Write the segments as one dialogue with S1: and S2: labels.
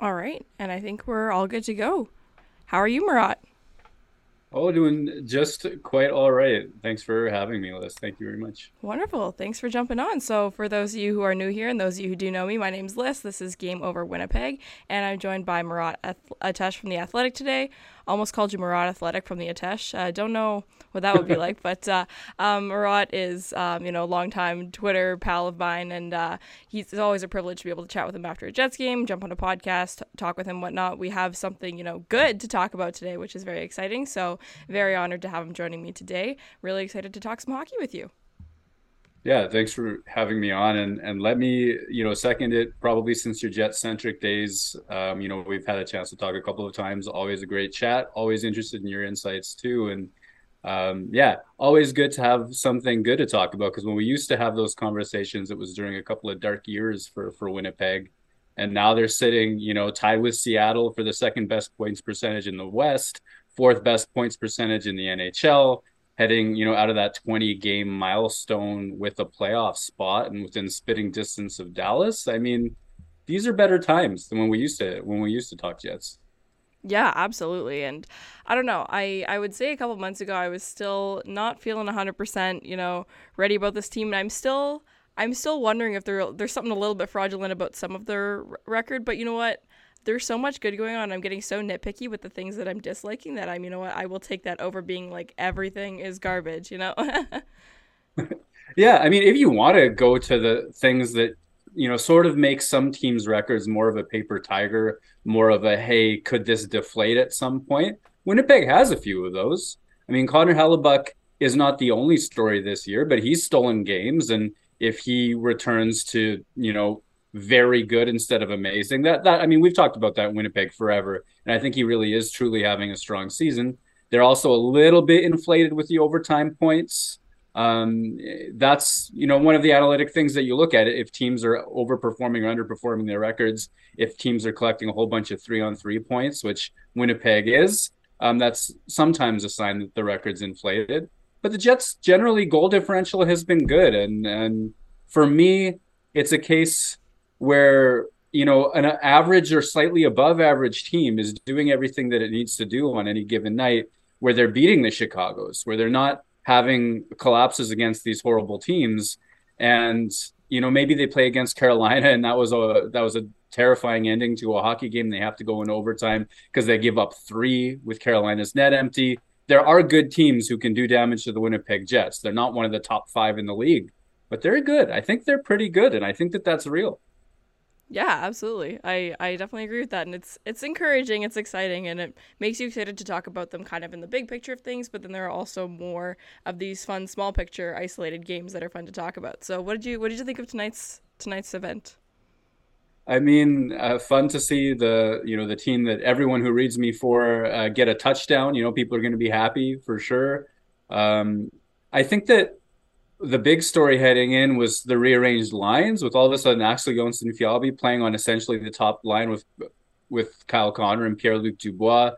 S1: All right, and I think we're all good to go. How are you, Murat?
S2: Oh, doing just quite all right. Thanks for having me, Liz. Thank you very much.
S1: Wonderful. Thanks for jumping on. So, for those of you who are new here and those of you who do know me, my name's Liz. This is Game Over Winnipeg, and I'm joined by Murat Ates from The Athletic today. Almost called you Murat Athletic from The Ates. I uh, don't know what that would be like, but uh, um, Murat is, um, you know, a longtime Twitter pal of mine, and uh, he's it's always a privilege to be able to chat with him after a Jets game, jump on a podcast, talk with him, whatnot. We have something, you know, good to talk about today, which is very exciting. So, very honored to have him joining me today. Really excited to talk some hockey with you.
S2: Yeah, thanks for having me on, and and let me you know second it. Probably since your jet centric days, um, you know we've had a chance to talk a couple of times. Always a great chat. Always interested in your insights too, and um, yeah, always good to have something good to talk about. Because when we used to have those conversations, it was during a couple of dark years for for Winnipeg, and now they're sitting you know tied with Seattle for the second best points percentage in the West, fourth best points percentage in the NHL heading you know out of that 20 game milestone with a playoff spot and within spitting distance of Dallas I mean these are better times than when we used to when we used to talk Jets
S1: yeah, absolutely. And I don't know. I, I would say a couple months ago I was still not feeling 100%, you know, ready about this team and I'm still I'm still wondering if there there's something a little bit fraudulent about some of their record, but you know what? There's so much good going on. I'm getting so nitpicky with the things that I'm disliking that I'm, you know what, I will take that over being like everything is garbage, you know?
S2: yeah, I mean, if you want to go to the things that, you know, sort of make some teams' records more of a paper tiger, more of a, hey, could this deflate at some point? Winnipeg has a few of those. I mean, Connor Hellebuyck is not the only story this year, but he's stolen games. And if he returns to, you know, very good instead of amazing. That that I mean, we've talked about that in Winnipeg forever, and I think he really is truly having a strong season. They're also a little bit inflated with the overtime points. Um, that's you know one of the analytic things that you look at if teams are overperforming or underperforming their records. If teams are collecting a whole bunch of three on three points, which Winnipeg is, um, that's sometimes a sign that the record's inflated. But the Jets generally goal differential has been good, and and for me, it's a case where you know an average or slightly above average team is doing everything that it needs to do on any given night where they're beating the chicago's where they're not having collapses against these horrible teams. And you know maybe they play against carolina and that was a that was a terrifying ending to a hockey game. They have to go in overtime because they give up three with carolina's net empty. There are good teams who can do damage to the winnipeg jets. They're not one of the top five in the league but they're good. I think they're pretty good and i think that that's real
S1: yeah, absolutely. I, I definitely agree with that. And it's it's encouraging, it's exciting, and it makes you excited to talk about them kind of in the big picture of things, but then there are also more of these fun small picture isolated games that are fun to talk about. So what did you what did you think of tonight's tonight's event?
S2: I mean, uh, fun to see the you know the team that everyone who reads me for uh, get a touchdown. You know, people are going to be happy for sure. Um, I think that the big story heading in was the rearranged lines with all of a sudden Axel Jonsson Fjallby playing on essentially the top line with with Kyle Connor and Pierre Luc Dubois.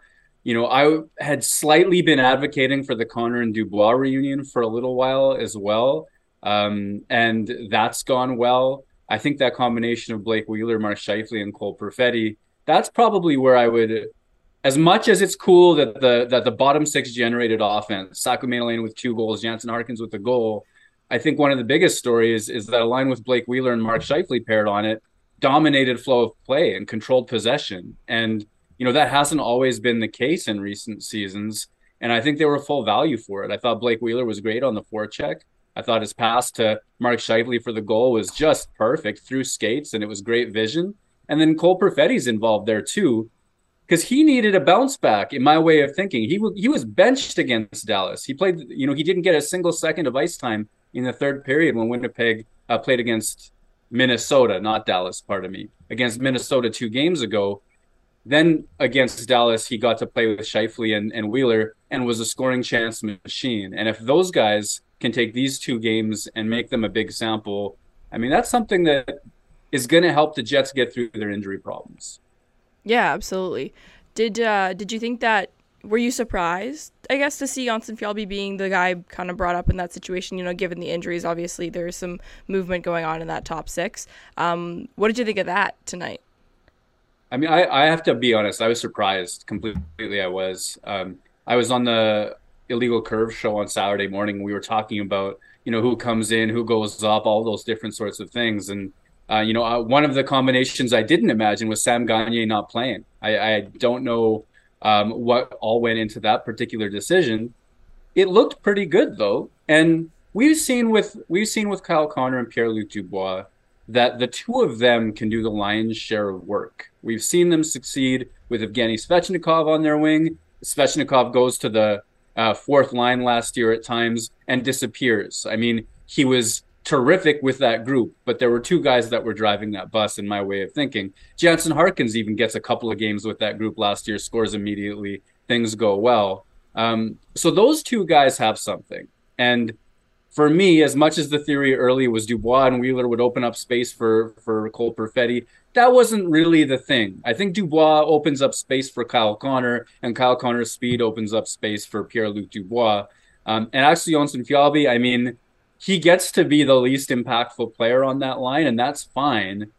S2: You know, I had slightly been advocating for the Connor and Dubois reunion for a little while as well. Um, and that's gone well. I think that combination of Blake Wheeler, Mark Scheifele, and Cole Perfetti, that's probably where I would as much as it's cool that the that the bottom six generated offense, Saku Maenalanen with two goals, Jansen Harkins with a goal, I think one of the biggest stories is that a line with Blake Wheeler and Mark Scheifele paired on it dominated flow of play and controlled possession. And, you know, that hasn't always been the case in recent seasons. And I think they were full value for it. I thought Blake Wheeler was great on the forecheck. I thought his pass to Mark Scheifele for the goal was just perfect through skates and it was great vision. And then Cole Perfetti's involved there too, because he needed a bounce back in my way of thinking. He, w- he was benched against Dallas. He played, you know, he didn't get a single second of ice time in the third period when Winnipeg uh, played against Minnesota, not Dallas, pardon me, against Minnesota two games ago. Then against Dallas, he got to play with Scheifele and, and Wheeler and was a scoring chance machine. And if those guys can take these two games and make them a big sample, I mean, that's something that is going to help the Jets get through their injury problems.
S1: Yeah, absolutely. Did uh, did you think that were you surprised, I guess, to see Jonsson Fjallby being the guy kind of brought up in that situation? You know, given the injuries, obviously there's some movement going on in that top six. Um, what did you think of that tonight?
S2: I mean, I, I have to be honest. I was surprised completely. I was. Um, I was on the illegal curve show on Saturday morning. We were talking about you know who comes in, who goes up, all those different sorts of things. And uh, you know, uh, one of the combinations I didn't imagine was Sam Gagner not playing. I, I don't know um, what all went into that particular decision. It looked pretty good though, and we've seen with we've seen with Kyle Connor and Pierre Luc Dubois that the two of them can do the lion's share of work. We've seen them succeed with Evgeny Svechnikov on their wing. Svechnikov goes to the uh, fourth line last year at times and disappears. I mean, he was terrific with that group, but there were two guys that were driving that bus in my way of thinking. Jansen Harkins even gets a couple of games with that group last year, scores immediately, things go well. Um, so those two guys have something. And for me, as much as the theory early was Dubois and Wheeler would open up space for for Cole Perfetti, that wasn't really the thing. I think Dubois opens up space for Kyle Connor, and Kyle Connor's speed opens up space for Pierre Luc Dubois. Um, and actually, Jonsson Fjallby, I mean, he gets to be the least impactful player on that line, and that's fine.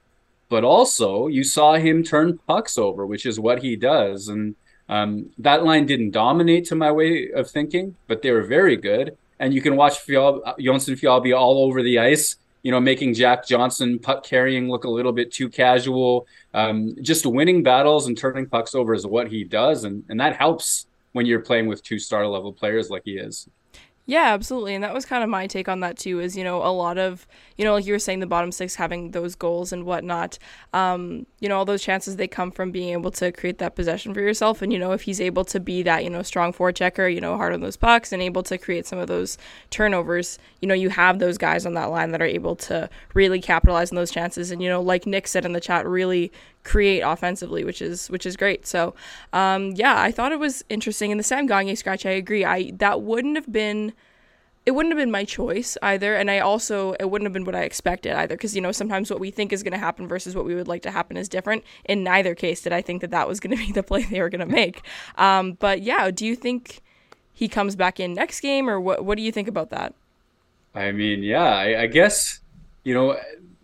S2: But also, you saw him turn pucks over, which is what he does. And um, that line didn't dominate to my way of thinking, but they were very good and you can watch Fjall, Jonsson Fjallby all over the ice. You know, making Jack Johnson puck carrying look a little bit too casual. Um, just winning battles and turning pucks over is what he does, and and that helps when you're playing with two star level players like he is.
S1: Yeah, absolutely. And that was kind of my take on that too, is, you know, a lot of, you know, like you were saying, the bottom six having those goals and whatnot. Um, you know, all those chances they come from being able to create that possession for yourself. And, you know, if he's able to be that, you know, strong forechecker, you know, hard on those pucks and able to create some of those turnovers, you know, you have those guys on that line that are able to really capitalize on those chances. And, you know, like Nick said in the chat, really create offensively, which is which is great. So, um, yeah, I thought it was interesting. And the Sam Gagner scratch, I agree. I that wouldn't have been it wouldn't have been my choice either and i also it wouldn't have been what i expected either because you know sometimes what we think is going to happen versus what we would like to happen is different in neither case did i think that that was going to be the play they were going to make um, but yeah do you think he comes back in next game or what what do you think about that
S2: i mean yeah i, I guess you know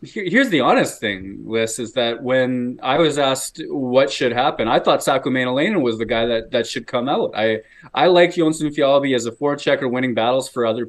S2: here's the honest thing, Liz, is that when I was asked what should happen, I thought Saku Maenalanen was the guy that that should come out. I I liked Jonsson Fjallby as a forechecker, winning battles for other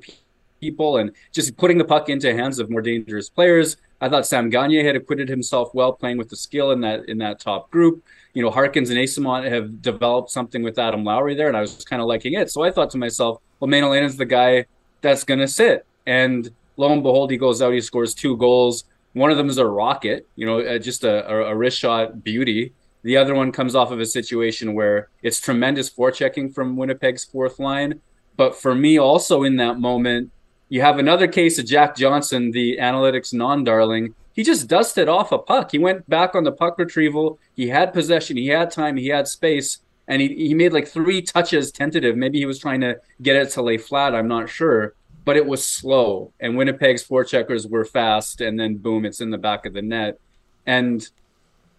S2: people and just putting the puck into hands of more dangerous players. I thought Sam Gagner had acquitted himself well, playing with the skill in that in that top group. You know, Harkins and Eyssimont have developed something with Adam Lowry there, and I was kind of liking it. So I thought to myself, well, Maenalanen's the guy that's going to sit. And lo and behold, he goes out, he scores two goals one of them is a rocket, you know, uh, just a, a, wrist shot beauty. The other one comes off of a situation where it's tremendous forechecking from Winnipeg's fourth line. But for me, also in that moment, you have another case of Jack Johnson, the analytics non darling. He just dusted off a puck. He went back on the puck retrieval. He had possession, he had time, he had space, and he, he made like three touches tentative. Maybe he was trying to get it to lay flat. I'm not sure but it was slow. And Winnipeg's forecheckers were fast, and then boom, it's in the back of the net. And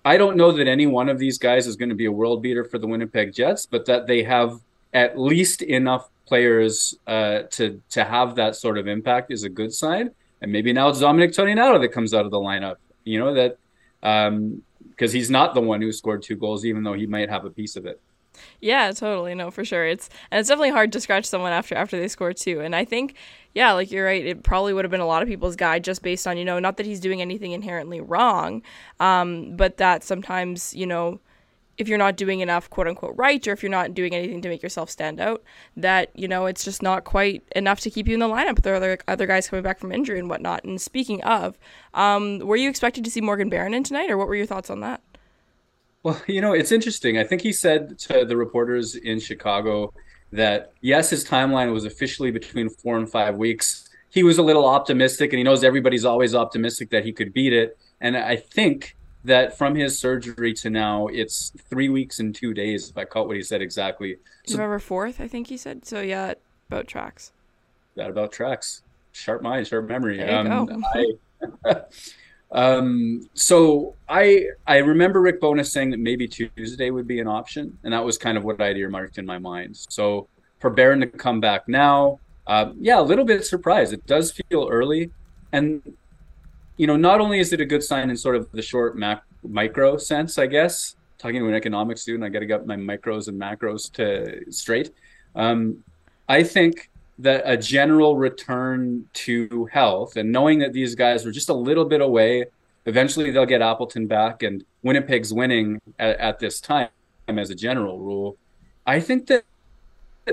S2: I don't know that any one of these guys is going to be a world beater for the Winnipeg Jets, but that they have at least enough players uh, to to have that sort of impact is a good sign. And maybe now it's Dominic Toninato that comes out of the lineup. You know that because um, he's not the one who scored two goals, even though he might have a piece of it.
S1: Yeah, totally. No, for sure. It's and it's definitely hard to scratch someone after after they score too. And I think, yeah, like you're right. It probably would have been a lot of people's guide just based on you know not that he's doing anything inherently wrong, um, but that sometimes you know if you're not doing enough quote unquote right or if you're not doing anything to make yourself stand out that you know it's just not quite enough to keep you in the lineup there are other, other guys coming back from injury and whatnot and speaking of um, were you expected to see morgan barron in tonight or what were your thoughts on that
S2: well, you know, it's interesting. I think he said to the reporters in Chicago that yes, his timeline was officially between four and five weeks. He was a little optimistic, and he knows everybody's always optimistic that he could beat it. And I think that from his surgery to now, it's three weeks and two days. If I caught what he said exactly,
S1: so, November fourth, I think he said. So yeah, about tracks.
S2: That about tracks. Sharp mind, sharp memory. There you um, go. I, Um, so I I remember Rick Bowness saying that maybe Tuesday would be an option, and that was kind of what I'd earmarked in my mind. So for Barron to come back now, uh, yeah, a little bit surprised. It does feel early, and you know, not only is it a good sign in sort of the short mac- micro sense, I guess, talking to an economics student. I got to get my micros and macros to straight. Um, I think that a general return to health and knowing that these guys were just a little bit away, eventually they'll get Appleton back and Winnipeg's winning at, at this time as a general rule. I think that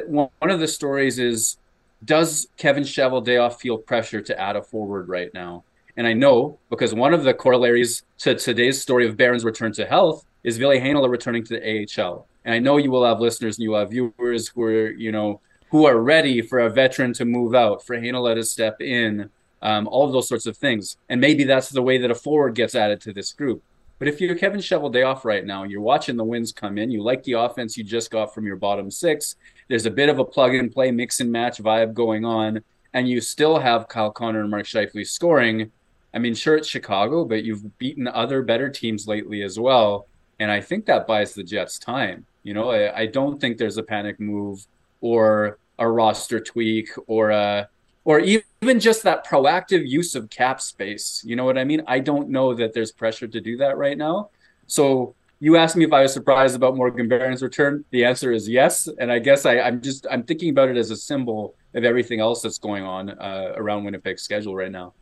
S2: one of the stories is does Kevin Cheveldayoff feel pressure to add a forward right now? And I know because one of the corollaries to today's story of Barron's return to health is Ville Heinola returning to the AHL. And I know you will have listeners and you will have viewers who are, you know, who are ready for a veteran to move out, for Heinola to step in, um, all of those sorts of things. And maybe that's the way that a forward gets added to this group. But if you're Kevin Cheveldayoff right now, you're watching the wins come in, you like the offense you just got from your bottom six, there's a bit of a plug and play, mix and match vibe going on, and you still have Kyle Connor and Mark Scheifele scoring. I mean, sure, it's Chicago, but you've beaten other better teams lately as well. And I think that buys the Jets time. You know, I, I don't think there's a panic move or a roster tweak or a or even just that proactive use of cap space. You know what I mean? I don't know that there's pressure to do that right now. So you asked me if I was surprised about Morgan Barron's return. The answer is yes, and I guess I, am just I'm thinking about it as a symbol of everything else that's going on uh, around Winnipeg's schedule right now.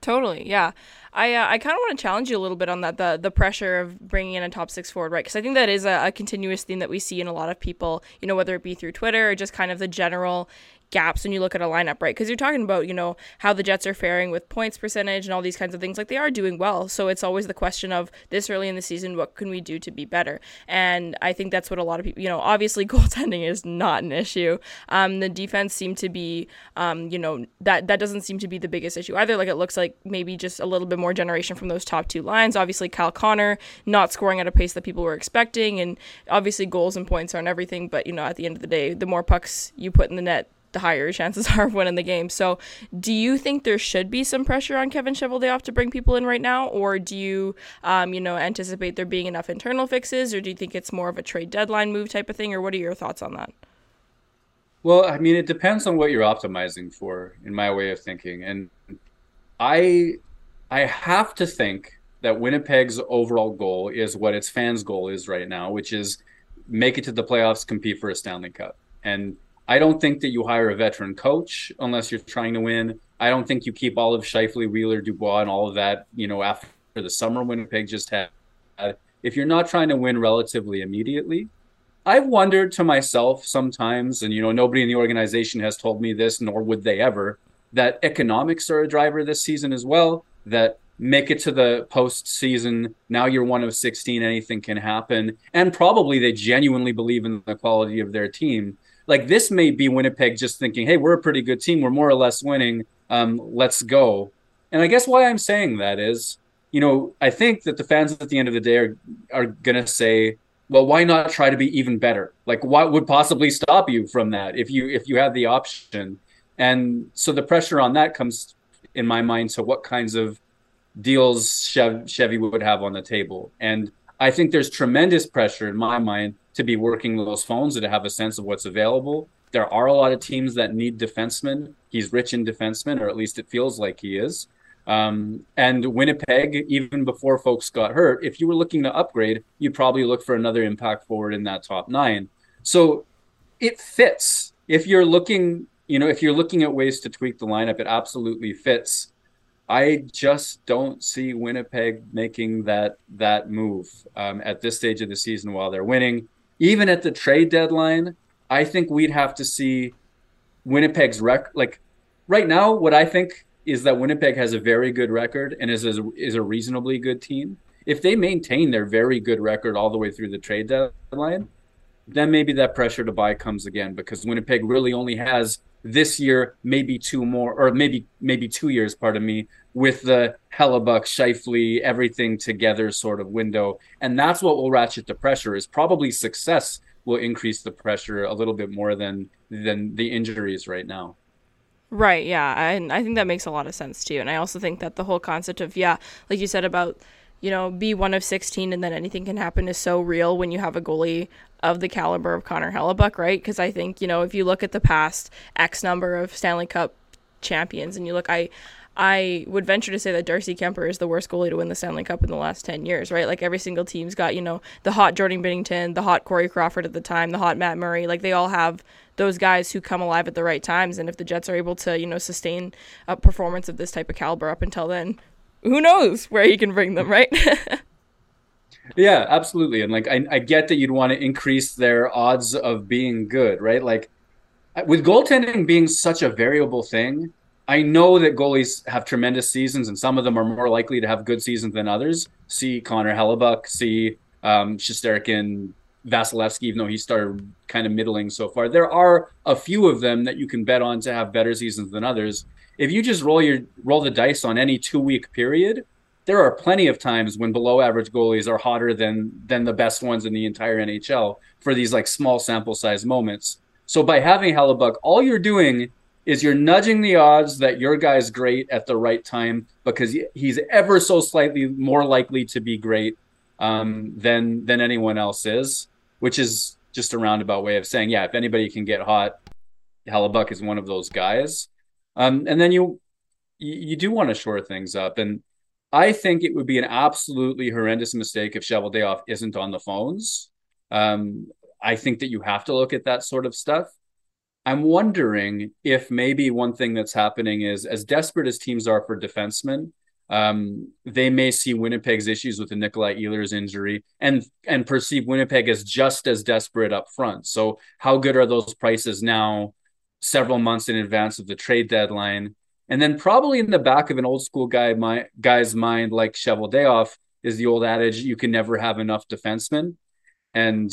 S1: Totally, yeah. I uh, I kind of want to challenge you a little bit on that the the pressure of bringing in a top six forward, right? Because I think that is a, a, continuous theme that we see in a lot of people. You know, whether it be through Twitter or just kind of the general gaps when you look at a lineup, right? Because you're talking about, you know, how the Jets are faring with points percentage and all these kinds of things. Like they are doing well. So it's always the question of this early in the season, what can we do to be better? And I think that's what a lot of people, you know, obviously goaltending is not an issue. Um, the defense seemed to be, um, you know, that that doesn't seem to be the biggest issue either. Like it looks like maybe just a little bit more generation from those top two lines. Obviously, Cal Connor not scoring at a pace that people were expecting, and obviously goals and points aren't everything. But you know, at the end of the day, the more pucks you put in the net, the higher chances are of winning the game. So, do you think there should be some pressure on Kevin Cheveldayoff to bring people in right now, or do you, um, you know, anticipate there being enough internal fixes, or do you think it's more of a trade deadline move type of thing, or what are your thoughts on that?
S2: Well, I mean, it depends on what you're optimizing for, in my way of thinking, and I, I have to think that Winnipeg's overall goal is what its fans' goal is right now, which is make it to the playoffs, compete for a Stanley Cup, and I don't think that you hire a veteran coach unless you're trying to win. I don't think you keep all of Scheifele, Wheeler, Dubois, and all of that, you know, after the summer Winnipeg just had. If you're not trying to win relatively immediately, I've wondered to myself sometimes, and you know, nobody in the organization has told me this, nor would they ever, that economics are a driver this season as well. That make it to the postseason. Now you're one of 16, anything can happen. And probably they genuinely believe in the quality of their team like this may be Winnipeg just thinking, hey, we're a pretty good team. We're more or less winning. Um, let's go. And I guess why I'm saying that is, you know, I think that the fans at the end of the day are, are going to say, well, why not try to be even better? Like, what would possibly stop you from that if you if you had the option? And so the pressure on that comes, in my mind, to what kinds of deals Chev- Chevy would have on the table. And I think there's tremendous pressure in my mind to be working those phones and to have a sense of what's available. There are a lot of teams that need defensemen. He's rich in defensemen, or at least it feels like he is. Um, and Winnipeg, even before folks got hurt, if you were looking to upgrade, you'd probably look for another impact forward in that top nine. So it fits. If you're looking, you know, if you're looking at ways to tweak the lineup, it absolutely fits. I just don't see Winnipeg making that that move um, at this stage of the season while they're winning even at the trade deadline, I think we'd have to see Winnipeg's record. Like right now, what I think is that Winnipeg has a very good record and is a, is a reasonably good team. If they maintain their very good record all the way through the trade deadline, then maybe that pressure to buy comes again because Winnipeg really only has this year, maybe two more, or maybe maybe two years, pardon me, with the Hellebuyck, Scheifele, everything together sort of window. And that's what will ratchet the pressure is probably success will increase the pressure a little bit more than than the injuries right now.
S1: Right, yeah. And I think that makes a lot of sense too. And I also think that the whole concept of, yeah, like you said about, you know, be one of 16 and then anything can happen is so real when you have a goalie of the caliber of Connor Hellebuyck, right? Because I think, you know, if you look at the past X number of Stanley Cup champions and you look, I, I would venture to say that Darcy Kuemper is the worst goalie to win the Stanley Cup in the last 10 years, right? Like every single team's got, you know, the hot Jordan Binnington, the hot Corey Crawford at the time, the hot Matt Murray. Like they all have those guys who come alive at the right times. And if the Jets are able to, you know, sustain a performance of this type of caliber up until then, who knows where he can bring them, right?
S2: yeah, absolutely. And like, I, I get that you'd want to increase their odds of being good, right? Like, with goaltending being such a variable thing, I know that goalies have tremendous seasons, and some of them are more likely to have good seasons than others. See Connor Hellebuyck, see um, Shesterkin, Vasilevskiy, even though he started kind of middling so far. There are a few of them that you can bet on to have better seasons than others. If you just roll your roll the dice on any two week period, there are plenty of times when below average goalies are hotter than than the best ones in the entire NHL for these like small sample size moments. So by having Hellebuyck, all you're doing is you're nudging the odds that your guy's great at the right time because he's ever so slightly more likely to be great um, than than anyone else is, which is just a roundabout way of saying, yeah, if anybody can get hot, Hellebuyck is one of those guys. Um, and then you you do want to shore things up, and I think it would be an absolutely horrendous mistake if Cheveldayoff isn't on the phones. Um, I think that you have to look at that sort of stuff. I'm wondering if maybe one thing that's happening is as desperate as teams are for defensemen, um, they may see Winnipeg's issues with the Nikolai Ehlers injury and and perceive Winnipeg as just as desperate up front. So how good are those prices now, several months in advance of the trade deadline? And then probably in the back of an old school guy my guy's mind, like Cheveldayoff, is the old adage: you can never have enough defensemen. And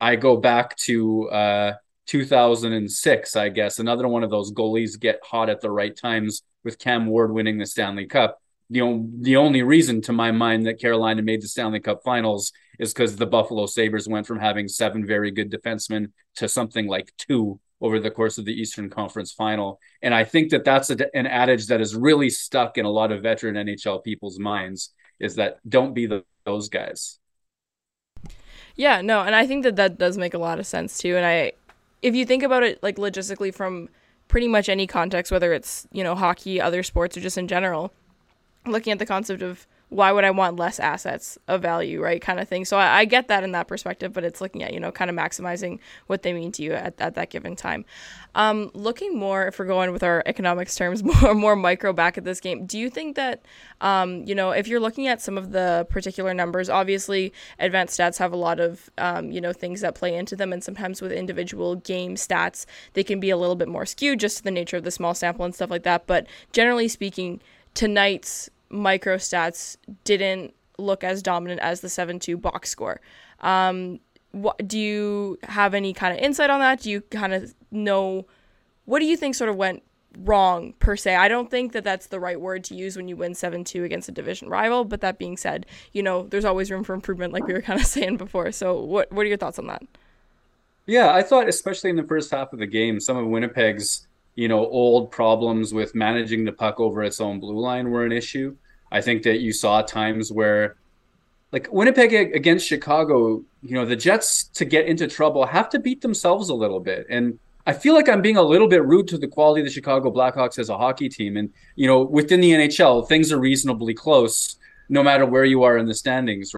S2: I go back to uh, 2006, I guess. Another one of those goalies get hot at the right times with Cam Ward winning the Stanley Cup. You know, the only reason to my mind that Carolina made the Stanley Cup finals is because the Buffalo Sabres went from having seven very good defensemen to something like two over the course of the Eastern Conference final. And I think that that's a, an adage that is really stuck in a lot of veteran NHL people's minds is that don't be the, those guys.
S1: Yeah, no, and I think that that does make a lot of sense too. And I if you think about it like logistically from pretty much any context, whether it's you know hockey, other sports, or just in general, looking at the concept of why would I want less assets of value, right? Kind of thing. So I, I, get that in that perspective, but it's looking at, you know, kind of maximizing what they mean to you at, at that given time. Um, looking more, if we're going with our economics terms, more more micro back at this game, do you think that, um, you know, if you're looking at some of the particular numbers, obviously advanced stats have a lot of, um, you know, things that play into them, and sometimes with individual game stats, they can be a little bit more skewed just to the nature of the small sample and stuff like that. But generally speaking, tonight's micro stats didn't look as dominant as the 7-2 box score. Um, what, do you have any kind of insight on that? Do you kind of know what do you think sort of went wrong per se? I don't think that that's the right word to use when you win 7-2 against a division rival, but that being said, you know, there's always room for improvement like we were kind of saying before. So what what are your thoughts on that?
S2: Yeah, I thought especially in the first half of the game, some of Winnipeg's you know, old problems with managing the puck over its own blue line were an issue. I think that you saw times where, like Winnipeg against Chicago, you know, the Jets to get into trouble have to beat themselves a little bit. And I feel like I'm being a little bit rude to the quality of the Chicago Blackhawks as a hockey team. And, you know, within the NHL, things are reasonably close no matter where you are in the standings,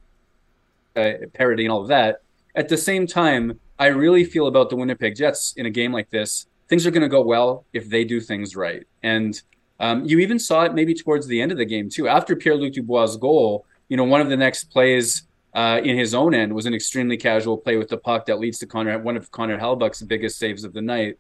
S2: uh, parity and all of that. At the same time, I really feel about the Winnipeg Jets in a game like this things are going to go well if they do things right. And um, you even saw it maybe towards the end of the game too. After Pierre-Luc Dubois' goal, you know, one of the next plays uh, in his own end was an extremely casual play with the puck that leads to Connor, one of Connor Hellebuyck's biggest saves of the night.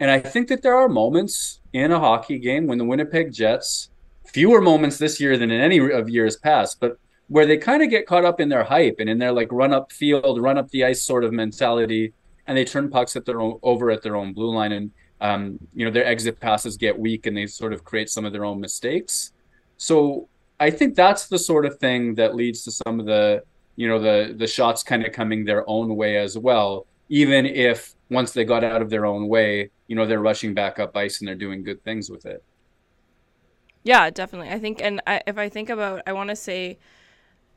S2: And I think that there are moments in a hockey game when the Winnipeg Jets, fewer moments this year than in any of years past, but where they kind of get caught up in their hype and in their like run up field, run up the ice sort of mentality and they turn pucks at their own over at their own blue line, and um, you know their exit passes get weak, and they sort of create some of their own mistakes. So I think that's the sort of thing that leads to some of the you know the the shots kind of coming their own way as well. Even if once they got out of their own way, you know they're rushing back up ice and they're doing good things with it.
S1: Yeah, definitely. I think, and I, if I think about, I want to say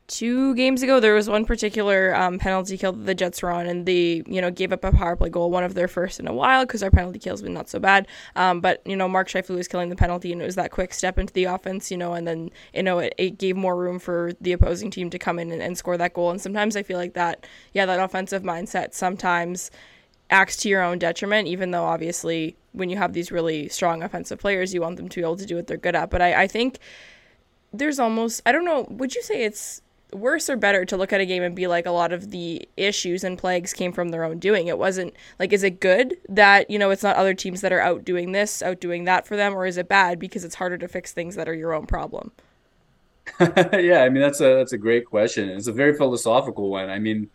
S1: two games ago, there was one particular um, penalty kill that the Jets were on, and they, you know, gave up a power play goal, one of their first in a while, because our penalty kills been not so bad. Um, but you know, Mark Scheifele was killing the penalty, and it was that quick step into the offense, you know, and then you know it, it gave more room for the opposing team to come in and, and score that goal. And sometimes I feel like that, yeah, that offensive mindset sometimes acts to your own detriment, even though obviously when you have these really strong offensive players, you want them to be able to do what they're good at. But I, I think there's almost I don't know, would you say it's worse or better to look at a game and be like a lot of the issues and plagues came from their own doing. It wasn't like is it good that, you know, it's not other teams that are out doing this, out doing that for them, or is it bad because it's harder to fix things that are your own problem?
S2: yeah, I mean that's a that's a great question. It's a very philosophical one. I mean,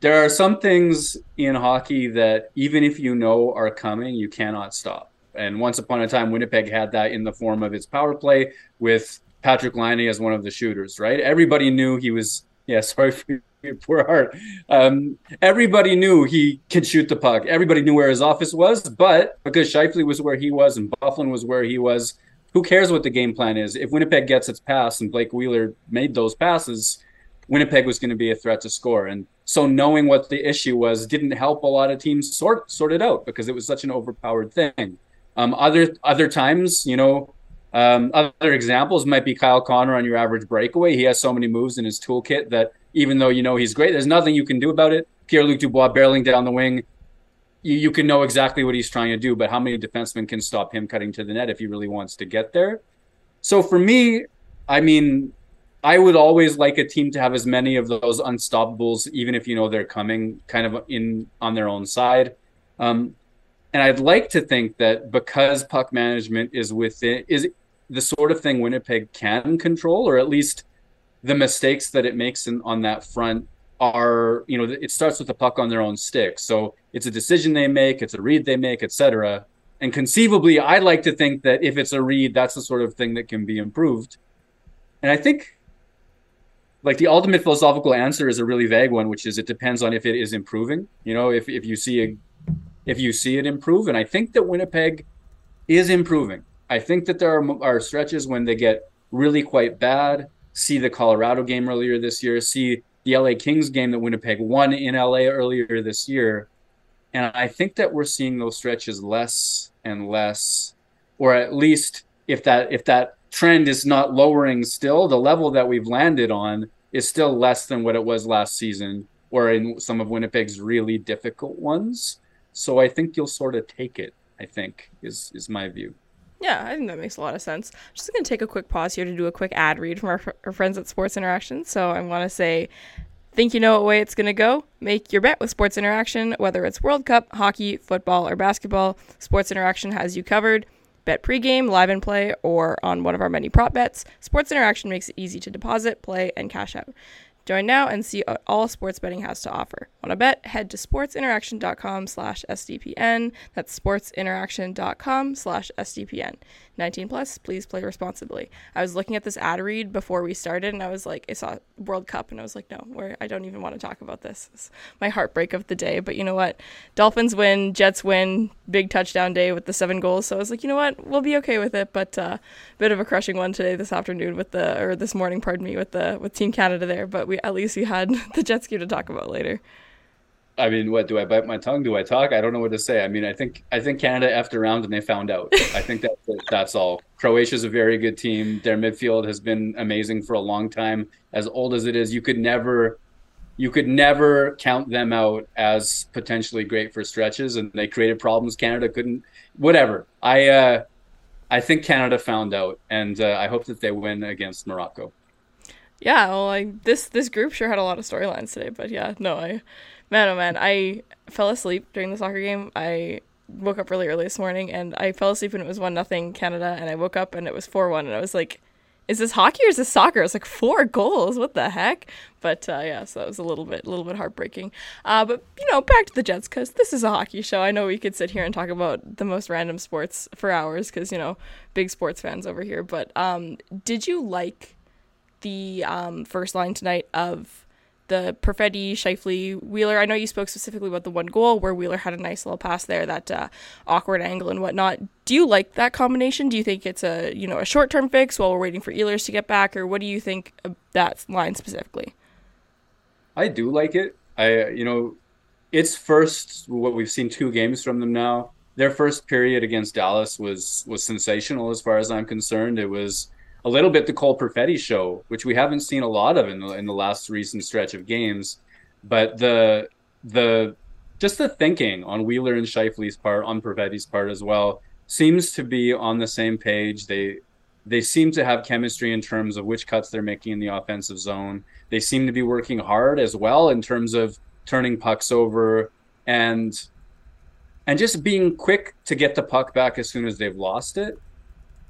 S2: there are some things in hockey that even if you know are coming, you cannot stop. And once upon a time, Winnipeg had that in the form of its power play with Patrik Laine as one of the shooters, right? Everybody knew he was, yeah, sorry for your poor heart. Um, everybody knew he could shoot the puck. Everybody knew where his office was, but because Scheifele was where he was and Byfuglien was where he was, who cares what the game plan is? If Winnipeg gets its pass and Blake Wheeler made those passes, Winnipeg was going to be a threat to score. And so knowing what the issue was didn't help a lot of teams sort sort it out because it was such an overpowered thing. Um, other other times, you know, um, other examples might be Kyle Connor on your average breakaway. He has so many moves in his toolkit that even though you know he's great, there's nothing you can do about it. Pierre Luc Dubois barreling down the wing, you, you can know exactly what he's trying to do, but how many defensemen can stop him cutting to the net if he really wants to get there? So for me, I mean, I would always like a team to have as many of those unstoppables, even if you know they're coming kind of in on their own side. Um, and I'd like to think that because puck management is within is the sort of thing Winnipeg can control, or at least the mistakes that it makes in, on that front are, you know, it starts with the puck on their own stick. So it's a decision they make, it's a read they make, etc. And conceivably, I'd like to think that if it's a read, that's the sort of thing that can be improved. And I think like the ultimate philosophical answer is a really vague one, which is it depends on if it is improving. You know, if, if you see a if you see it improve, and I think that Winnipeg is improving. I think that there are, are stretches when they get really quite bad. See the Colorado game earlier this year. See the LA Kings game that Winnipeg won in LA earlier this year. And I think that we're seeing those stretches less and less, or at least if that if that trend is not lowering still, the level that we've landed on is still less than what it was last season or in some of Winnipeg's really difficult ones. So I think you'll sort of take it, I think, is is my view.
S1: Yeah, I think that makes a lot of sense. Just going to take a quick pause here to do a quick ad read from our, our friends at Sports Interaction. So I want to say, think you know what way it's going to go? Make your bet with Sports Interaction, whether it's World Cup, hockey, football, or basketball. Sports Interaction has you covered. Bet pregame, live and play, or on one of our many prop bets. Sports Interaction makes it easy to deposit, play, and cash out. Join now and see all sports betting has to offer. Want to bet? Head to sportsinteraction.com slash SDPN. That's sportsinteraction.com slash SDPN. 19 plus, please play responsibly. I was looking at this ad read before we started and I was like, I saw World Cup and I was like, no, where I don't even want to talk about this. It's my heartbreak of the day. But you know what? Dolphins win, Jets win, big touchdown day with the seven goals. So I was like, you know what? We'll be okay with it. But uh, bit of a crushing one today, this afternoon with the, or this morning, pardon me, with the, with Team Canada there. But we, at least we had the jet ski to talk about later.
S2: I mean, what do I bite my tongue? Do I talk? I don't know what to say. I mean, I think I think Canada effed around and they found out. I think that that's all. Croatia's a very good team. Their midfield has been amazing for a long time. As old as it is, you could never you could never count them out as potentially great for stretches and they created problems Canada couldn't whatever. I uh I think Canada found out and uh, I hope that they win against Morocco.
S1: Yeah, well, this this group sure had a lot of storylines today, but yeah, no, I man, oh man, I fell asleep during the soccer game. I woke up really early this morning and I fell asleep and it was one nothing Canada and I woke up and it was four one and I was like, is this hockey or is this soccer? I was like four goals. What the heck? But uh, yeah, so that was a little bit, a little bit heartbreaking. Uh, but you know, back to the Jets because this is a hockey show. I know we could sit here and talk about the most random sports for hours because you know, big sports fans over here. But um, did you like the um, first line tonight of the Perfetti, Scheifele, Wheeler. I know you spoke specifically about the one goal where Wheeler had a nice little pass there, that uh, awkward angle and whatnot. Do you like that combination? Do you think it's a you know a short term fix while we're waiting for Ehlers to get back, or what do you think of that line specifically?
S2: I do like it. I you know, it's first what we've seen two games from them now. Their first period against Dallas was was sensational as far as I'm concerned. It was a little bit the Cole Perfetti show, which we haven't seen a lot of in the in the last recent stretch of games. But the the just the thinking on Wheeler and Scheifele's part, on Perfetti's part as well, seems to be on the same page. They they seem to have chemistry in terms of which cuts they're making in the offensive zone. They seem to be working hard as well in terms of turning pucks over and and just being quick to get the puck back as soon as they've lost it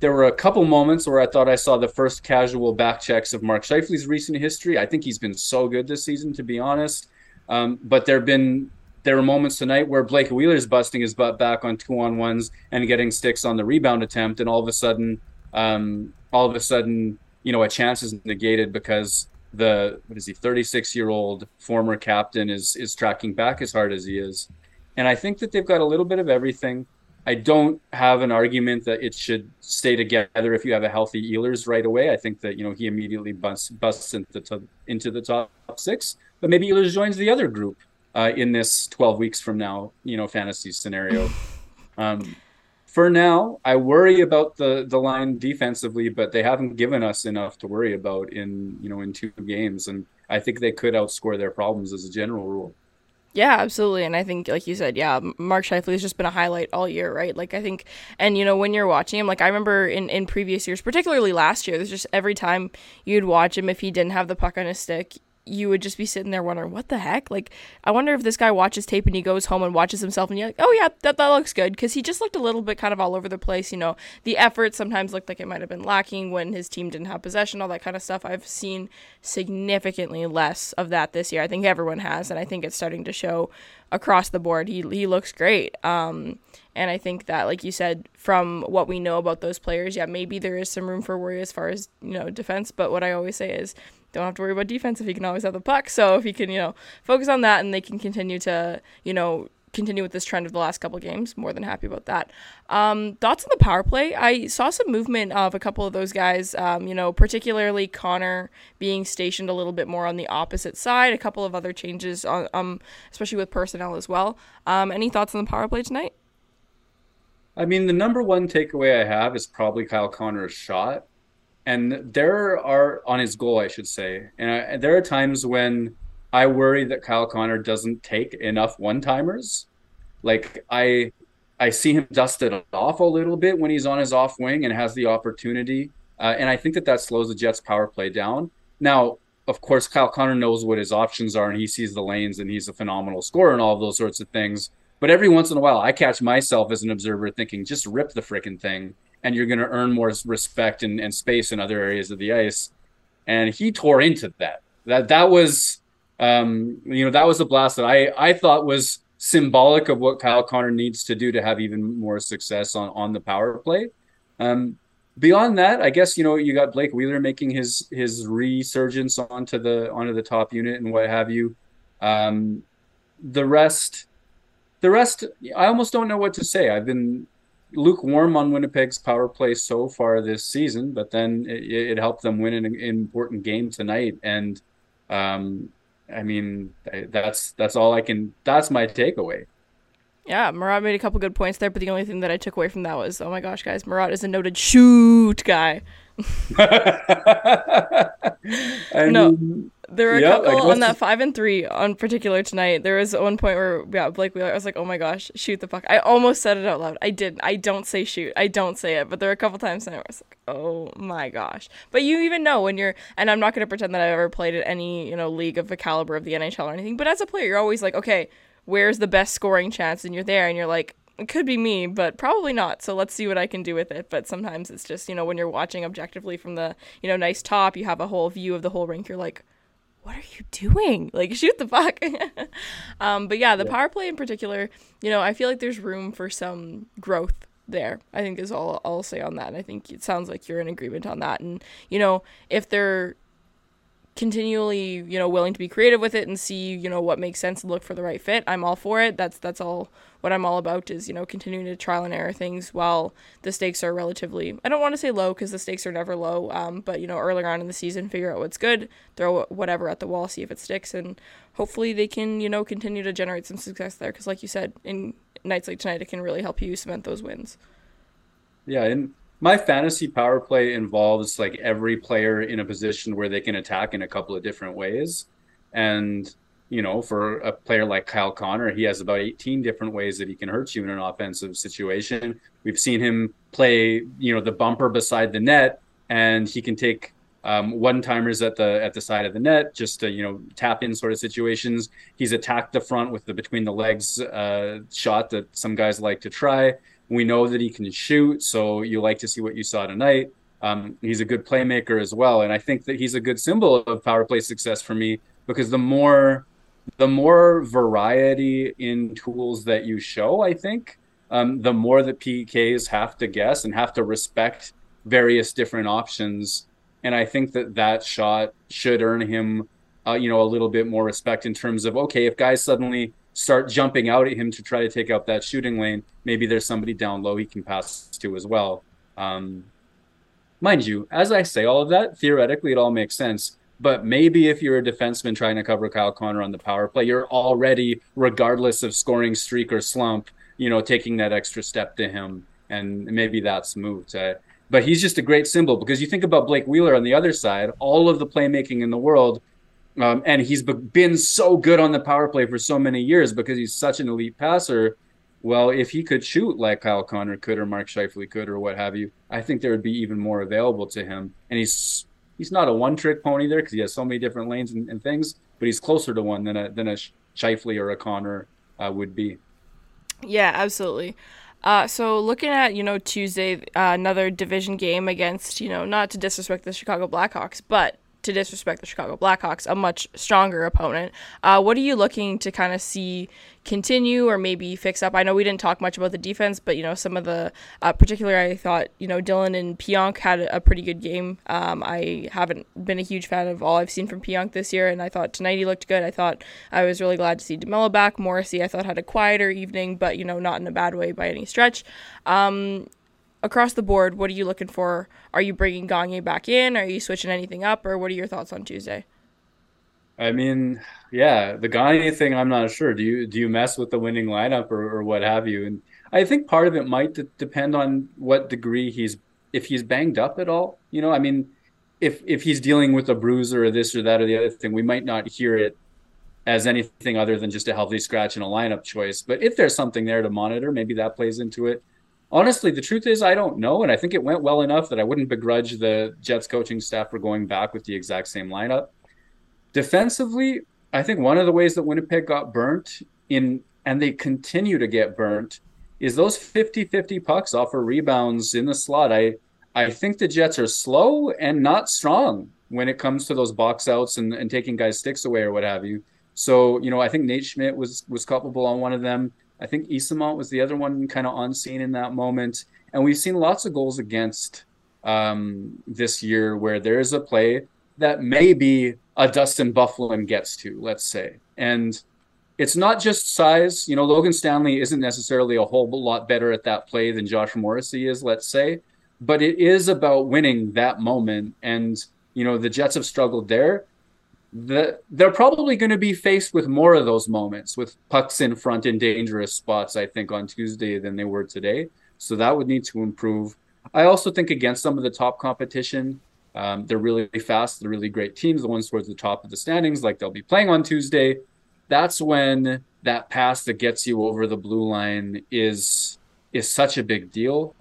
S2: there were a couple moments where I thought I saw the first casual back checks of Mark Scheifele's recent history. I think he's been so good this season, to be honest. Um, but there have been there were moments tonight where Blake Wheeler's busting his butt back on two on ones and getting sticks on the rebound attempt, and all of a sudden, um, all of a sudden, you know, a chance is negated because the what is he, 36 year old former captain is is tracking back as hard as he is, and I think that they've got a little bit of everything. I don't have an argument that it should stay together if you have a healthy Ehlers right away. I think that you know he immediately busts, busts into, the top, into the top six, but maybe Ehlers joins the other group uh, in this 12 weeks from now, you know, fantasy scenario. Um, for now, I worry about the the line defensively, but they haven't given us enough to worry about in you know in two games, and I think they could outscore their problems as a general rule.
S1: Yeah, absolutely. And I think, like you said, yeah, Mark Scheifele has just been a highlight all year, right? Like, I think, and you know, when you're watching him, like, I remember in, in previous years, particularly last year, there's just every time you'd watch him, if he didn't have the puck on his stick, you would just be sitting there wondering, what the heck? Like, I wonder if this guy watches tape and he goes home and watches himself and you're like, oh, yeah, that, that looks good. Because he just looked a little bit kind of all over the place. You know, the effort sometimes looked like it might have been lacking when his team didn't have possession, all that kind of stuff. I've seen significantly less of that this year. I think everyone has. And I think it's starting to show across the board. He, he looks great. Um, and I think that, like you said, from what we know about those players, yeah, maybe there is some room for worry as far as, you know, defense. But what I always say is, don't have to worry about defense if he can always have the puck. So if he can, you know, focus on that and they can continue to, you know, continue with this trend of the last couple games, more than happy about that. Um, thoughts on the power play? I saw some movement of a couple of those guys, um, you know, particularly Connor being stationed a little bit more on the opposite side, a couple of other changes, on, um, especially with personnel as well. Um, any thoughts on the power play tonight?
S2: I mean, the number one takeaway I have is probably Kyle Connor's shot and there are on his goal, I should say. And I, there are times when I worry that Kyle Connor doesn't take enough one timers. Like I, I see him dust it off a little bit when he's on his off wing and has the opportunity. Uh, and I think that that slows the Jets' power play down. Now, of course, Kyle Connor knows what his options are and he sees the lanes and he's a phenomenal scorer and all of those sorts of things. But every once in a while, I catch myself as an observer thinking, just rip the freaking thing and you're going to earn more respect and, and space in other areas of the ice. And he tore into that. That that was, um, you know, that was a blast that I I thought was symbolic of what Kyle Connor needs to do to have even more success on on the power play. Um, beyond that, I guess you know you got Blake Wheeler making his his resurgence onto the onto the top unit and what have you. Um, the rest, the rest, I almost don't know what to say. I've been lukewarm on Winnipeg's power play so far this season, but then it, it helped them win an, an, important game tonight. And um, I mean, that's that's all I can. That's my takeaway.
S1: Yeah, Murat made a couple good points there, but the only thing that I took away from that was, oh my gosh, guys, Murat is a noted shoot guy. no, mean, there were a yep, couple on that five and three on particular tonight. There was one point where yeah, Blake Wheeler. I was like, oh my gosh, shoot the puck. I almost said it out loud. I didn't. I don't say shoot. I don't say it. But there were a couple times tonight where I was like, oh my gosh. But you even know when you're, and I'm not going to pretend that I've ever played at any you know league of the caliber of the NHL or anything. But as a player, you're always like, okay, where's the best scoring chance? And you're there, and you're like, it could be me, but probably not. So let's see what I can do with it. But sometimes it's just, you know, when you're watching objectively from the, you know, nice top, you have a whole view of the whole rink. You're like, what are you doing? Like, shoot the fuck. um, but yeah, the yeah. power play in particular, you know, I feel like there's room for some growth there. I think is all I'll say on that. And I think it sounds like you're in agreement on that. And you know, if they're continually, you know, willing to be creative with it and see, you know, what makes sense and look for the right fit. I'm all for it. That's that's all what I'm all about is, you know, continuing to trial and error things while the stakes are relatively I don't want to say low because the stakes are never low, um, but you know, earlier on in the season, figure out what's good, throw whatever at the wall, see if it sticks and hopefully they can, you know, continue to generate some success there because like you said, in nights like tonight it can really help you cement those wins.
S2: Yeah, and my fantasy power play involves like every player in a position where they can attack in a couple of different ways. And, you know, for a player like Kyle Connor, he has about 18 different ways that he can hurt you in an offensive situation. We've seen him play, you know, the bumper beside the net, and he can take um, one timers at the at the side of the net, just to you know tap in sort of situations. He's attacked the front with the between the legs uh, shot that some guys like to try. We know that he can shoot, so you like to see what you saw tonight. Um, he's a good playmaker as well, and I think that he's a good symbol of power play success for me because the more the more variety in tools that you show, I think, um, the more the PKs have to guess and have to respect various different options. And I think that that shot should earn him, uh, you know, a little bit more respect in terms of okay, if guys suddenly start jumping out at him to try to take out that shooting lane, maybe there's somebody down low he can pass to as well. Um, mind you, as I say all of that, theoretically it all makes sense. But maybe if you're a defenseman trying to cover Kyle Connor on the power play, you're already, regardless of scoring streak or slump, you know, taking that extra step to him, and maybe that's moved. Uh, but he's just a great symbol because you think about Blake Wheeler on the other side, all of the playmaking in the world, um, and he's been so good on the power play for so many years because he's such an elite passer. Well, if he could shoot like Kyle Connor could or Mark Scheifele could or what have you, I think there would be even more available to him. And he's he's not a one trick pony there because he has so many different lanes and, and, things, but he's closer to one than a than a Scheifele or a Connor uh, would be.
S1: Yeah, absolutely. Uh, so looking at you know Tuesday, uh, another division game against you know not to disrespect the Chicago Blackhawks, but to disrespect the Chicago Blackhawks, a much stronger opponent. Uh, what are you looking to kind of see continue or maybe fix up? I know we didn't talk much about the defense, but you know some of the uh, particularly I thought you know Dillon and Pionk had a pretty good game. Um, I haven't been a huge fan of all I've seen from Pionk this year, and I thought tonight he looked good. I thought I was really glad to see DeMelo back. Morrissey I thought had a quieter evening, but you know not in a bad way by any stretch. Um, across the board, what are you looking for? Are you bringing Gagner back in? Are you switching anything up? Or what are your thoughts on Tuesday?
S2: I mean, yeah, the Gagner thing, I'm not sure. Do you do you mess with the winning lineup or, or what have you? And I think part of it might d- depend on what degree he's if he's banged up at all. You know, I mean, if if he's dealing with a bruise or this or that or the other thing, we might not hear it as anything other than just a healthy scratch and a lineup choice. But if there's something there to monitor, maybe that plays into it honestly, the truth is, I don't know. And I think it went well enough that I wouldn't begrudge the Jets coaching staff for going back with the exact same lineup. Defensively, I think one of the ways that Winnipeg got burnt in, and they continue to get burnt, is those 50 50 pucks off of rebounds in the slot. I, I think the Jets are slow and not strong when it comes to those box outs and, and taking guys' sticks away or what have you. So, you know, I think Nate Schmidt was was culpable on one of them. I think Eyssimont was the other one kind of on scene in that moment. And we've seen lots of goals against um, this year where there is a play that maybe a Dustin Byfuglien gets to, let's say. And it's not just size. You know, Logan Stanley isn't necessarily a whole lot better at that play than Josh Morrissey is, let's say. But it is about winning that moment. And, you know, the Jets have struggled there the, they're probably going to be faced with more of those moments with pucks in front in dangerous spots, I think, on Tuesday than they were today. So that would need to improve. I also think against some of the top competition, um, they're really fast, they're really great teams, the ones towards the top of the standings, like they'll be playing on Tuesday. That's when that pass that gets you over the blue line is is such a big deal.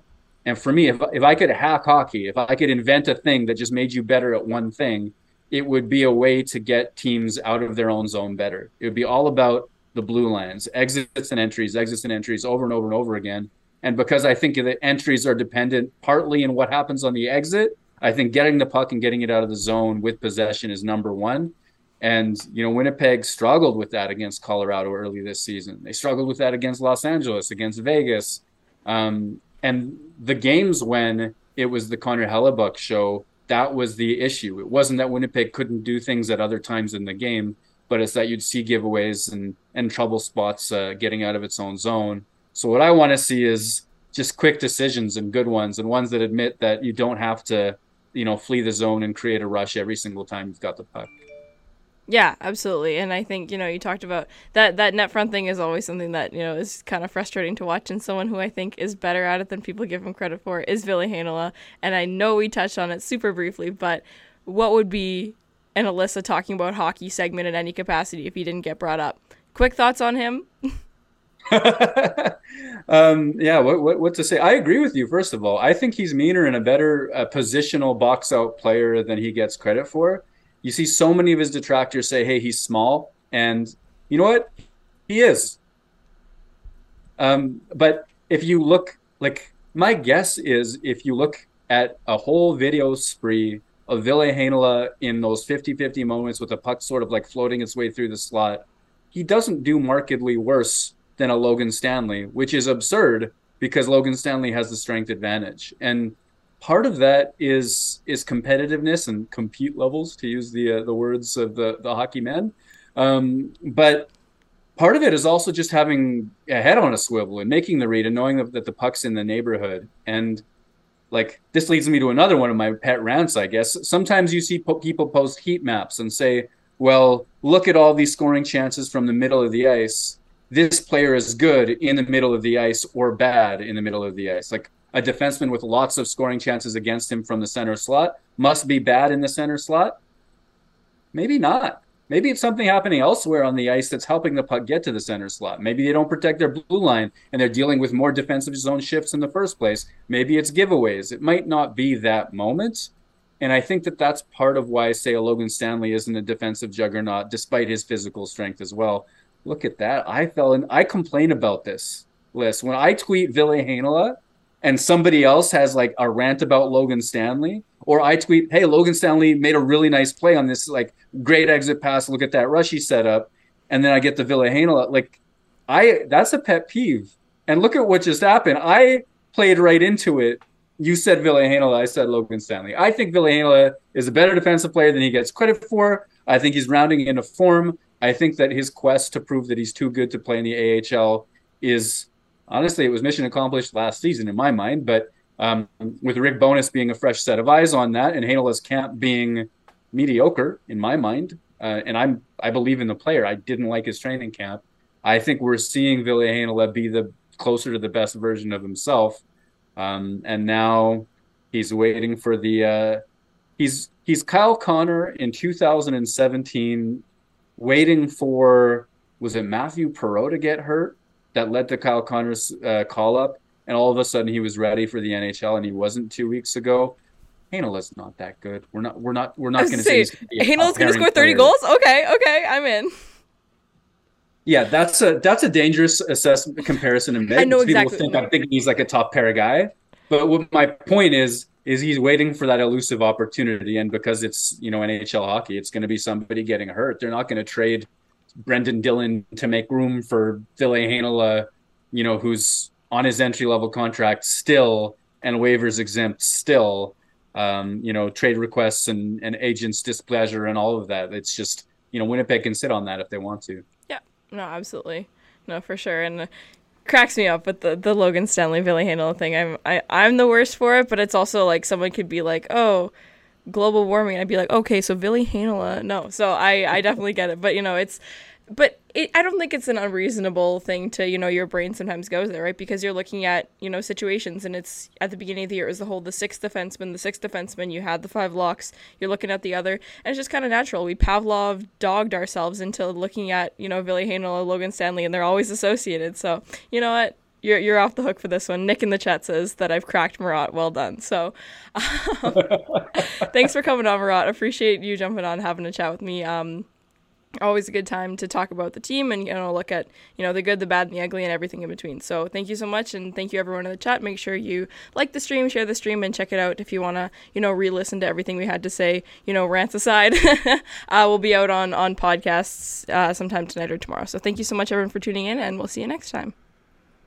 S2: And for me, if if I could hack hockey, if I could invent a thing that just made you better at one thing, it would be a way to get teams out of their own zone better. It would be all about the blue lines, exits and entries, exits and entries over and over and over again. And because I think the entries are dependent partly in what happens on the exit, I think getting the puck and getting it out of the zone with possession is number one. And, you know, Winnipeg struggled with that against Colorado early this season. They struggled with that against Los Angeles, against Vegas. Um, and the games when it was the Connor Hellebuyck show, that was the issue. It wasn't that Winnipeg couldn't do things at other times in the game, but it's that you'd see giveaways and and trouble spots uh, getting out of its own zone. So what I want to see is just quick decisions and good ones and ones that admit that you don't have to, you know, flee the zone and create a rush every single time you've got the puck.
S1: Yeah, absolutely. And I think, you know, you talked about that that net front thing is always something that, you know, is kind of frustrating to watch and someone who I think is better at it than people give him credit for is Ville Heinola. And I know we touched on it super briefly, but what would be an Alyssa talking about hockey segment in any capacity if he didn't get brought up? Quick thoughts on him?
S2: um, yeah, what, what, what to say? I agree with you. First of all, I think he's meaner and a better uh, positional box out player than he gets credit for you see so many of his detractors say, "Hey, he's small," and you know what? He is. Um, but if you look, like my guess is, if you look at a whole video spree of Ville Heinola in those 50-50 moments with the puck sort of like floating its way through the slot, he doesn't do markedly worse than a Logan Stanley, which is absurd because Logan Stanley has the strength advantage. And part of that is is competitiveness and compete levels, to use the uh, the words of the the hockey men. Um, but part of it is also just having a head on a swivel and making the read and knowing that, the puck's in the neighborhood. And like this leads me to another one of my pet rants, I guess. Sometimes you see po- people post heat maps and say, "Well, look at all these scoring chances from the middle of the ice." This player is good in the middle of the ice or bad in the middle of the ice. Like a defenseman with lots of scoring chances against him from the center slot must be bad in the center slot? Maybe not. Maybe it's something happening elsewhere on the ice that's helping the puck get to the center slot. Maybe they don't protect their blue line and they're dealing with more defensive zone shifts in the first place. Maybe it's giveaways. It might not be that moment. And I think that that's part of why, I say, Logan Stanley isn't a defensive juggernaut, despite his physical strength as well. Look at that. I fell in, I complain about this list. When I tweet Ville Heinola, and somebody else has like a rant about Logan Stanley, or I tweet, "Hey, Logan Stanley made a really nice play on this like great exit pass. Look at that rush he set up," and then I get the Ville Heinola. Like, I that's a pet peeve. And look at what just happened. I played right into it. You said Ville Heinola, I said Logan Stanley. I think Ville Heinola is a better defensive player than he gets credit for. I think he's rounding into form. I think that his quest to prove that he's too good to play in the AHL is honestly, it was mission accomplished last season in my mind. But um, with Rick Bowness being a fresh set of eyes on that, and Heinola's camp being mediocre in my mind, uh, and I'm I believe in the player. I didn't like his training camp. I think we're seeing Ville Heinola be the closer to the best version of himself, um, and now he's waiting for the. Uh, he's he's Kyle Connor in 2017, waiting for was it Matthew Perreault to get hurt that led to Kyle Connor's uh, call up, and all of a sudden he was ready for the NHL, and he wasn't two weeks ago. Heinola not that good. We're not. We're not. We're not going to say
S1: Heinola's going to score thirty player. goals. Okay, okay, I'm in.
S2: Yeah, that's a that's a dangerous assessment comparison to make. I know People exactly. think I'm thinking he's like a top pair guy, but what my point is is he's waiting for that elusive opportunity, and because it's you know NHL hockey, it's going to be somebody getting hurt. They're not going to trade Brenden Dillon to make room for Ville Heinola, you know, who's on his entry level contract still and waivers exempt still. Um, you know, trade requests and, and agents' displeasure and all of that. It's just, you know, Winnipeg can sit on that if they want to.
S1: Yeah, no, absolutely. No, for sure. And cracks me up with the, the Logan Stanley Ville Heinola thing. I'm I, I'm the worst for it, but it's also like someone could be like, oh, global warming. I'd be like, okay, so Ville Heinola. No, so I I definitely get it, but you know, it's but it, I don't think it's an unreasonable thing to, you know, your brain sometimes goes there, right? Because you're looking at, you know, situations and it's at the beginning of the year, it was the whole the sixth defenseman, the sixth defenseman, you had the five locks, you're looking at the other, and it's just kind of natural. We Pavlov dogged ourselves into looking at, you know, Ville Heinola, Logan Stanley, and they're always associated. So, you know what? You're, you're off the hook for this one. Nick in the chat says that I've cracked Murat. Well done. So, um, thanks for coming on, Murat. Appreciate you jumping on, having a chat with me. Um, always a good time to talk about the team and you know look at you know the good the bad and the ugly and everything in between so thank you so much and thank you everyone in the chat make sure you like the stream share the stream and check it out if you want to you know re-listen to everything we had to say you know rants aside uh, we'll be out on on podcasts uh, sometime tonight or tomorrow so thank you so much everyone for tuning in and we'll see you next time